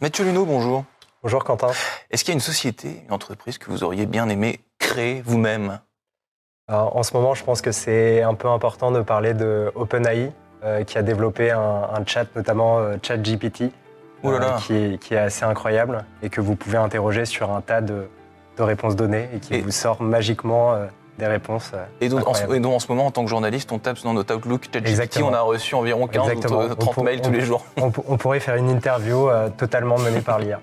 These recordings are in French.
Mathieu Luneau, bonjour. Bonjour Quentin. Est-ce qu'il y a une société, une entreprise que vous auriez bien aimé créer vous-même En ce moment, je pense que c'est un peu important de parler de OpenAI, euh, qui a développé un, chat, notamment euh, ChatGPT, euh, qui, qui, est assez incroyable et que vous pouvez interroger sur un tas de, réponses données et qui vous sort magiquement des réponses. et, donc, en, ce moment, en tant que journaliste, on tape dans notre Outlook ChatGPT, on a reçu environ 15 ou 30 mails tous les jours. On, on, pourrait faire une interview totalement menée par l'IA.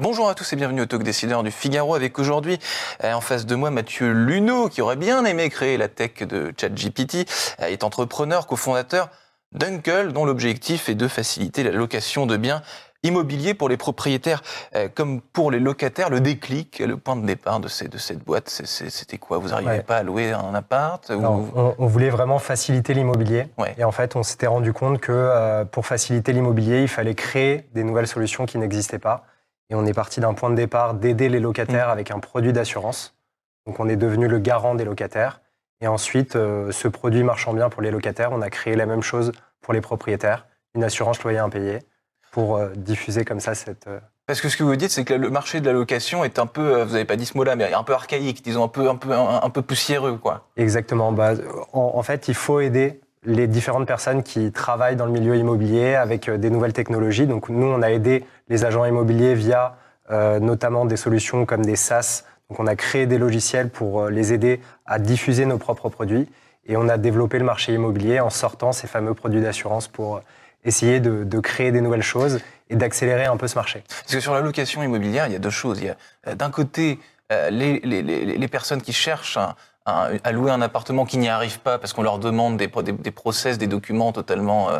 Bonjour à tous et bienvenue au Talk Décideur du Figaro avec aujourd'hui euh, en face de moi Mathieu Luneau qui aurait bien aimé créer la tech de ChatGPT, euh, est entrepreneur, cofondateur d'Uncle dont l'objectif est de faciliter la location de biens immobiliers pour les propriétaires euh, comme pour les locataires. Le déclic, le point de départ de, de cette boîte, c'était quoi? Vous n'arrivez pas à louer un appart on, voulait vraiment faciliter l'immobilier. Et en fait, on s'était rendu compte que pour faciliter l'immobilier, il fallait créer des nouvelles solutions qui n'existaient pas. Et on est parti d'un point de départ d'aider les locataires mm. avec un produit d'assurance. Donc on est devenu le garant des locataires. Et ensuite, euh, ce produit marchant bien pour les locataires, on a créé la même chose pour les propriétaires, une assurance loyer impayé, pour euh, diffuser comme ça cette... Euh, parce que ce que vous dites, c'est que le marché de la location est un peu, vous n'avez pas dit ce mot-là, mais un peu archaïque, disons un peu, un peu, un, peu poussiéreux, quoi. Exactement. Bah, en, fait, il faut aider les différentes personnes qui travaillent dans le milieu immobilier avec des nouvelles technologies. Donc nous, on a aidé les agents immobiliers via euh, notamment des solutions comme des SaaS. Donc on a créé des logiciels pour euh, les aider à diffuser nos propres produits et on a développé le marché immobilier en sortant ces fameux produits d'assurance pour essayer de, créer des nouvelles choses et d'accélérer un peu ce marché. Parce que sur la location immobilière, il y a deux choses. Il y a euh, d'un côté les, les, les, personnes qui cherchent à louer un appartement qui n'y arrivent pas parce qu'on leur demande des, des, process, des documents totalement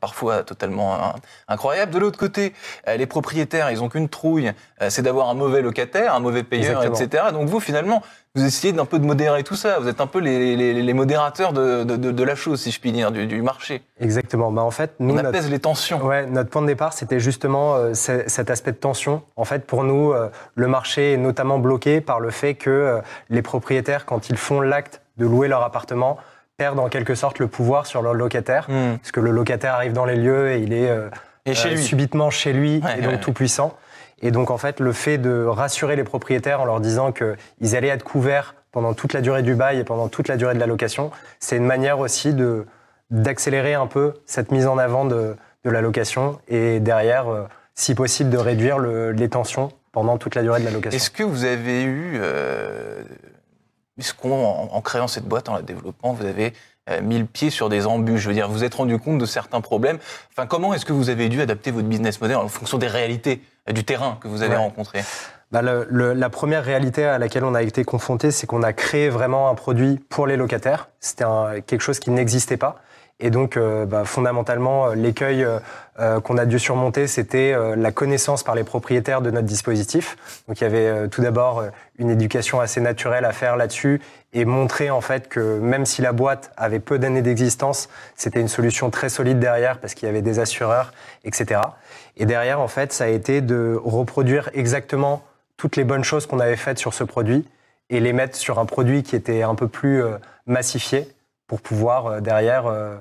parfois totalement hein, incroyable. De l'autre côté, euh, les propriétaires, ils ont qu'une trouille, euh, c'est d'avoir un mauvais locataire, un mauvais payeur, etc. Donc vous, finalement, vous essayez d'un peu de modérer tout ça. Vous êtes un peu les, modérateurs de, la chose, si je puis dire, du, marché. Exactement. Bah en fait, nous, on apaise les tensions. Ouais, notre point de départ, c'était justement euh, cet aspect de tension. En fait, pour nous, le marché est notamment bloqué par le fait que les propriétaires, quand ils font l'acte de louer leur appartement, perdent en quelque sorte le pouvoir sur leur locataire, hmm. parce que le locataire arrive dans les lieux et il est euh, chez euh, subitement chez lui et donc tout puissant. Et donc en fait, le fait de rassurer les propriétaires en leur disant qu'ils allaient être couverts pendant toute la durée du bail et pendant toute la durée de la location, c'est une manière aussi de d'accélérer un peu cette mise en avant de, de la location et derrière, euh, si possible, de réduire le, les tensions pendant toute la durée de la location. Est-ce que vous avez eu est-ce qu'en en créant cette boîte, en la développant, vous avez euh, mis le pied sur des embûches Je veux dire, vous vous êtes rendu compte de certains problèmes. Enfin, comment est-ce que vous avez dû adapter votre business model en fonction des réalités euh, du terrain que vous avez rencontré? Bah la première réalité à laquelle on a été confronté, c'est qu'on a créé vraiment un produit pour les locataires. C'était quelque chose qui n'existait pas. Et donc, euh, bah, fondamentalement, euh, l'écueil euh, qu'on a dû surmonter, c'était la connaissance par les propriétaires de notre dispositif. Donc, il y avait tout d'abord une éducation assez naturelle à faire là-dessus et montrer en fait que même si la boîte avait peu d'années d'existence, c'était une solution très solide derrière parce qu'il y avait des assureurs, etc. Et derrière, en fait, ça a été de reproduire exactement toutes les bonnes choses qu'on avait faites sur ce produit et les mettre sur un produit qui était un peu plus massifié pour pouvoir euh, derrière euh,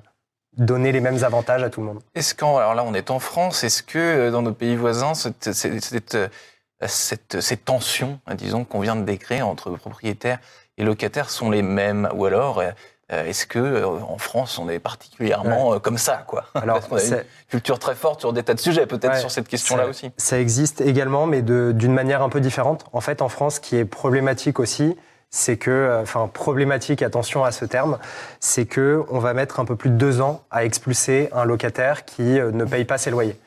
donner les mêmes avantages à tout le monde. Est-ce qu'en alors là on est en France, est-ce que euh, dans nos pays voisins cette, cette, cette, ces tensions, disons qu'on vient de décrire entre propriétaires et locataires sont les mêmes? Ou alors est-ce que en France on est particulièrement comme ça quoi? Alors qu'on a une culture très forte sur des tas de sujets peut-être sur cette question-là aussi. Ça existe également mais d'une manière un peu différente. En fait en France, ce qui est problématique aussi, c'est que, euh, enfin problématique, attention à ce terme, c'est que on va mettre un peu plus de deux ans à expulser un locataire qui euh, ne paye pas ses loyers.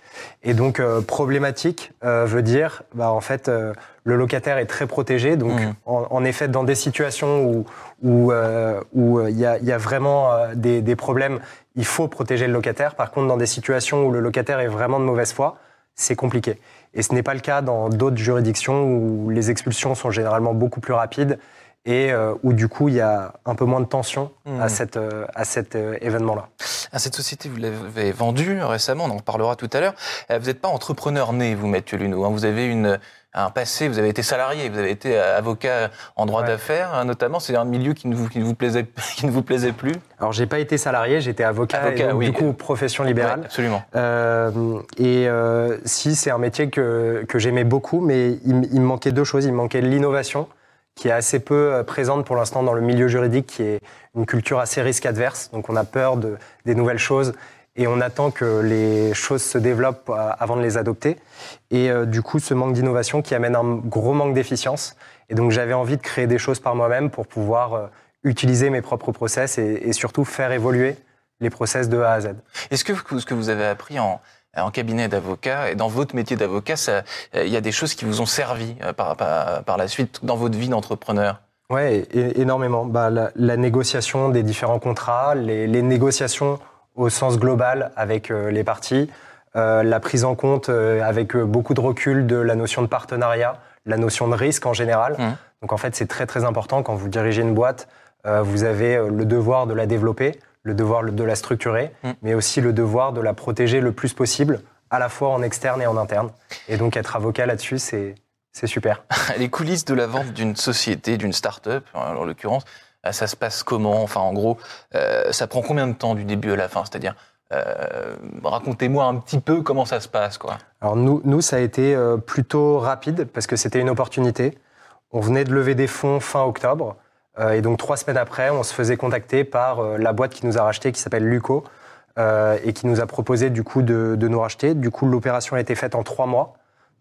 Et donc euh, problématique veut dire, bah, en fait, le locataire est très protégé. Donc mmh. en, effet, dans des situations où où où il y, a, y, a, vraiment des, des, problèmes, il faut protéger le locataire. Par contre, dans des situations où le locataire est vraiment de mauvaise foi, c'est compliqué. Et ce n'est pas le cas dans d'autres juridictions où les expulsions sont généralement beaucoup plus rapides et euh, où du coup il y a un peu moins de tension à, hmm. cette, euh, à cet euh, événement-là. À cette société, vous l'avez vendue récemment, on en parlera tout à l'heure. Vous n'êtes pas entrepreneur né, vous, Mathieu Luneau. Hein. Vous avez une, un passé, vous avez été salarié, vous avez été avocat en droit d'affaires, hein, notamment. C'est un milieu qui ne vous, qui ne vous, plaisait, qui ne vous plaisait plus Alors, j'ai pas été salarié, j'étais avocat, avocat et du coup, profession libérale. absolument. Et si, c'est un métier que, que j'aimais beaucoup, mais il, il, me manquait deux choses. Il me manquait l'innovation, qui est assez peu euh, présente pour l'instant dans le milieu juridique, qui est une culture assez risque adverse. Donc, on a peur de, des nouvelles choses et on attend que les choses se développent euh, avant de les adopter. Et euh, du coup, ce manque d'innovation qui amène un gros manque d'efficience. Et donc, j'avais envie de créer des choses par moi-même pour pouvoir utiliser mes propres process et, surtout faire évoluer les process de A à Z. Est-ce que ce que vous avez appris en, en cabinet d'avocat et dans votre métier d'avocat, il y a des choses qui vous ont servi par, par, la suite dans votre vie d'entrepreneur? Oui, énormément. Bah, la, négociation des différents contrats, les, les négociations au sens global avec euh, les parties, euh, la prise en compte euh, avec beaucoup de recul de la notion de partenariat, la notion de risque en général. Mmh. Donc en fait, c'est très très important quand vous dirigez une boîte, vous avez le devoir de la développer, le devoir de la structurer, mmh. mais aussi le devoir de la protéger le plus possible, à la fois en externe et en interne. Et donc être avocat là-dessus, c'est c'est super. Les coulisses de la vente d'une société, d'une start-up, en l'occurrence, euh, ça se passe comment? Enfin, en gros, euh, ça prend combien de temps du début à la fin? C'est-à-dire, euh, racontez-moi un petit peu comment ça se passe, quoi. Alors nous, nous ça a été plutôt rapide parce que c'était une opportunité. On venait de lever des fonds fin octobre. Et donc trois semaines après, on se faisait contacter par la boîte qui nous a racheté, qui s'appelle Luco, et qui nous a proposé du coup de, de nous racheter. Du coup, l'opération a été faite en trois mois.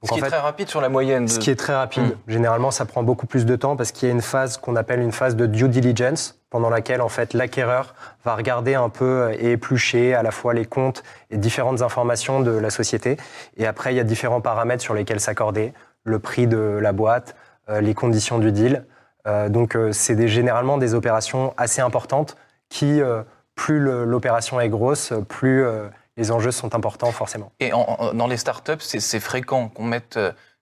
Ce qui est très rapide sur la moyenne. Ce qui est très rapide. Hmm. Généralement, ça prend beaucoup plus de temps parce qu'il y a une phase qu'on appelle une phase de due diligence, pendant laquelle en fait l'acquéreur va regarder un peu et éplucher à la fois les comptes et différentes informations de la société. Et après, il y a différents paramètres sur lesquels s'accorder le prix de la boîte, euh, les conditions du deal. Euh, donc, euh, c'est généralement des opérations assez importantes qui, plus l'opération est grosse, plus les enjeux sont importants forcément. Et dans les startups, c'est fréquent qu'on mette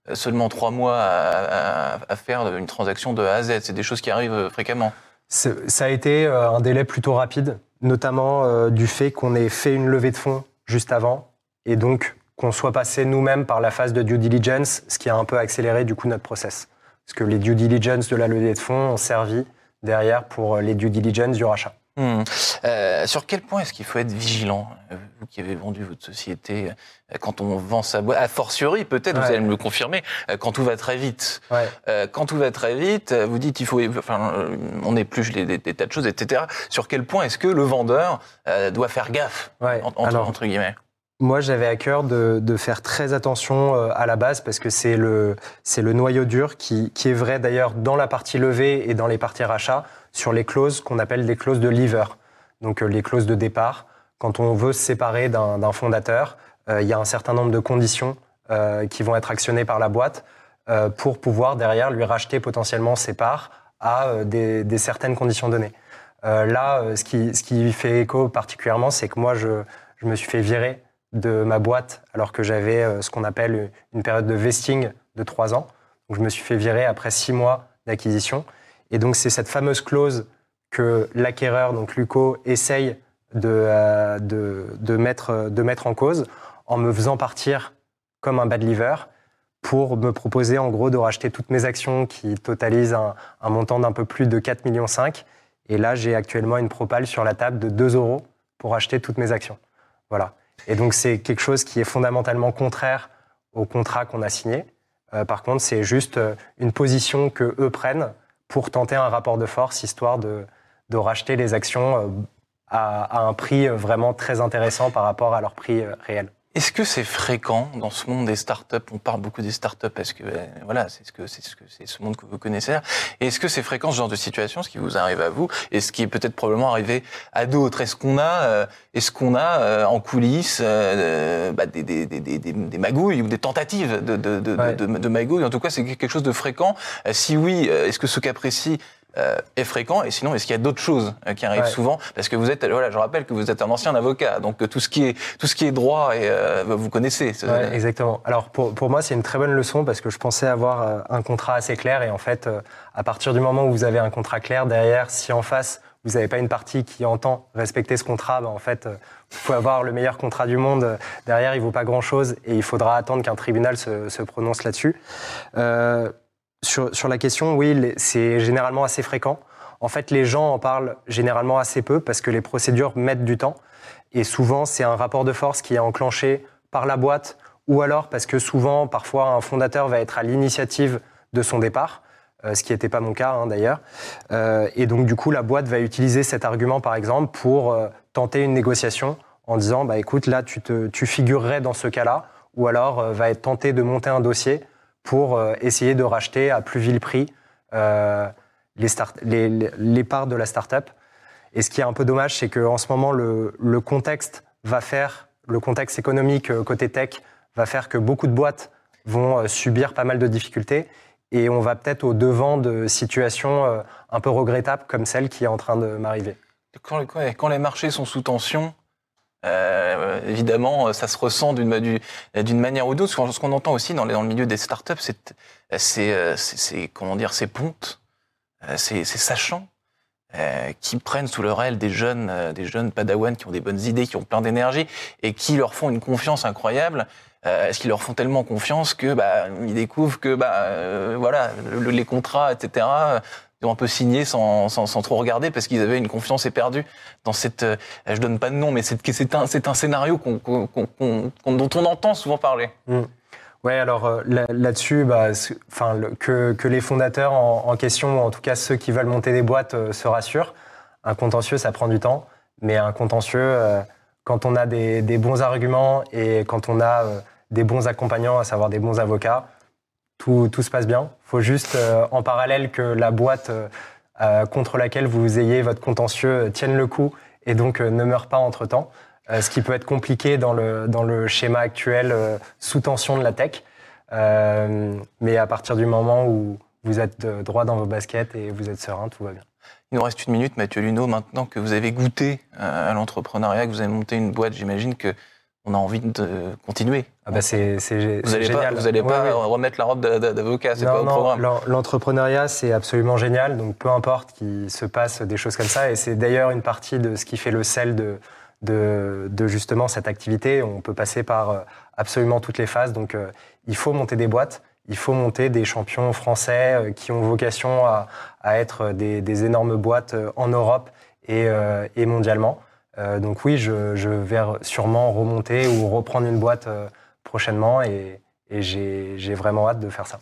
euh, seulement trois mois à, faire une transaction de A à Z. C'est des choses qui arrivent euh, fréquemment. Ça a été euh, un délai plutôt rapide, notamment du fait qu'on ait fait une levée de fonds juste avant et donc qu'on soit passé nous-mêmes par la phase de due diligence, ce qui a un peu accéléré du coup notre process. Parce que les due diligence de la levée de fonds ont servi derrière pour les due diligence du rachat. Hmm. Euh, sur quel point est-ce qu'il faut être vigilant, euh, vous qui avez vendu votre société, euh, quand on vend sa boîte, a fortiori peut-être, vous allez me le confirmer, quand tout va très vite. quand tout va très vite, vous dites il faut, enfin, on épluche des, des, tas de choses, etc. Sur quel point est-ce que le vendeur doit faire gaffe, entre, entre guillemets? Moi, j'avais à cœur de, de, faire très attention à la base parce que c'est le, c'est le noyau dur qui, qui est vrai d'ailleurs dans la partie levée et dans les parties rachat sur les clauses qu'on appelle des clauses de lever, donc euh, les clauses de départ. Quand on veut se séparer d'un fondateur, euh, il y a un certain nombre de conditions euh, qui vont être actionnées par la boîte pour pouvoir derrière lui racheter potentiellement ses parts à des, certaines conditions données. là, ce qui, ce qui fait écho particulièrement, c'est que moi, je, je me suis fait virer de ma boîte alors que j'avais ce qu'on appelle une période de vesting de trois ans. Donc, je me suis fait virer après six mois d'acquisition. Et donc, c'est cette fameuse clause que l'acquéreur, donc Luco, essaye de, euh, de, mettre, de mettre en cause en me faisant partir comme un bad liver pour me proposer en gros de racheter toutes mes actions qui totalisent un, un montant d'un peu plus de 4,5 millions. Et là, j'ai actuellement une propale sur la table de 2 euros pour acheter toutes mes actions. Voilà. Et donc, c'est quelque chose qui est fondamentalement contraire au contrat qu'on a signé. Euh, par contre, c'est juste euh, une position que eux prennent pour tenter un rapport de force, histoire de, racheter les actions euh, à, un prix vraiment très intéressant par rapport à leur prix réel. Est-ce que c'est fréquent dans ce monde des startups? On parle beaucoup des startups parce que euh, voilà, c'est ce que c'est ce que c'est ce monde que vous connaissez. Est-ce que c'est fréquent ce genre de situation, ce qui vous arrive à vous, et ce qui est peut-être probablement arrivé à d'autres? Est-ce qu'on a, est-ce qu'on a en coulisses bah, des, des, des, des, magouilles ou des tentatives de, de, de, de, de magouilles? En tout cas, c'est quelque chose de fréquent. si oui, est-ce que ce cas précis euh, est fréquent Et sinon, est-ce qu'il y a d'autres choses euh, qui arrivent souvent? Parce que vous êtes, voilà, je rappelle que vous êtes un ancien avocat, donc euh, tout ce qui est tout ce qui est droit, et vous connaissez. exactement. Alors pour pour moi, c'est une très bonne leçon parce que je pensais avoir un contrat assez clair et en fait, à partir du moment où vous avez un contrat clair derrière, si en face vous n'avez pas une partie qui entend respecter ce contrat, bah, en fait, vous pouvez avoir le meilleur contrat du monde. Derrière, il vaut pas grand-chose et il faudra attendre qu'un tribunal se, se prononce là-dessus. Sur, sur la question, oui, c'est généralement assez fréquent. En fait, les gens en parlent généralement assez peu parce que les procédures mettent du temps. Et souvent, c'est un rapport de force qui est enclenché par la boîte ou alors parce que souvent, parfois, un fondateur va être à l'initiative de son départ, euh, ce qui n'était pas mon cas hein, d'ailleurs. Euh, et donc, du coup, la boîte va utiliser cet argument, par exemple, pour euh, tenter une négociation en disant, bah, écoute, là, tu, te, tu figurerais dans ce cas-là, ou alors va être tenté de monter un dossier pour essayer de racheter à plus vil prix les, start les, parts de la startup. Et ce qui est un peu dommage, c'est qu'en ce moment, le, contexte va faire, le contexte économique euh, côté tech va faire que beaucoup de boîtes vont euh, subir pas mal de difficultés. Et on va peut-être au devant de situations euh, un peu regrettables comme celle qui est en train de m'arriver. Quand, les marchés sont sous tension, euh, évidemment, ça se ressent d'une manière ou d'autre. Ce qu'on entend aussi dans, dans, le milieu des startups, c'est comment dire, ces pontes euh, ces, sachants euh, qui prennent sous leur aile des jeunes, euh, des jeunes padawans qui ont des bonnes idées, qui ont plein d'énergie et qui leur font une confiance incroyable. Est-ce qu'ils leur font tellement confiance que bah, ils découvrent que bah voilà les contrats etc ils ont un peu signé sans, sans, trop regarder parce qu'ils avaient une confiance éperdue dans cette je donne pas de nom mais c'est un un scénario dont on entend souvent parler. Mmh. Oui, alors euh, là-dessus, bah, que, les fondateurs en, question, ou en tout cas ceux qui veulent monter des boîtes, euh, se rassurent. Un contentieux, ça prend du temps, mais un contentieux, euh, quand on a des, bons arguments et quand on a des bons accompagnants, à savoir des bons avocats, tout, se passe bien. Il faut juste, en parallèle, que la boîte contre laquelle vous ayez votre contentieux tienne le coup et donc ne meure pas entre-temps. Euh, ce qui peut être compliqué dans le, dans le schéma actuel euh, sous tension de la tech. Euh, mais à partir du moment où vous êtes droit dans vos baskets et vous êtes serein, tout va bien. Il nous reste une minute, Mathieu Luno. Maintenant que vous avez goûté à l'entrepreneuriat, que vous avez monté une boîte, j'imagine que on a envie de continuer. Ah bah c'est, vous n'allez pas, vous allez pas remettre la robe d'avocat, c'est pas au programme. L'entrepreneuriat, c'est absolument génial. Donc peu importe qu'il se passe des choses comme ça, et c'est d'ailleurs une partie de ce qui fait le sel de, de, justement cette activité. On peut passer par euh, absolument toutes les phases. Donc, euh, il faut monter des boîtes. Il faut monter des champions français euh, qui ont vocation à, être des, énormes boîtes en Europe et, mondialement. Donc oui, je, vais sûrement remonter ou reprendre une boîte prochainement et, j'ai vraiment hâte de faire ça.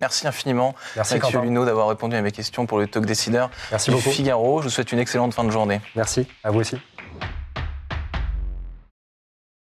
Merci infiniment, Merci Mathieu Luno, d'avoir répondu à mes questions pour le Talk Décideur. Merci beaucoup. Figaro, je vous souhaite une excellente fin de journée. Merci, à vous aussi.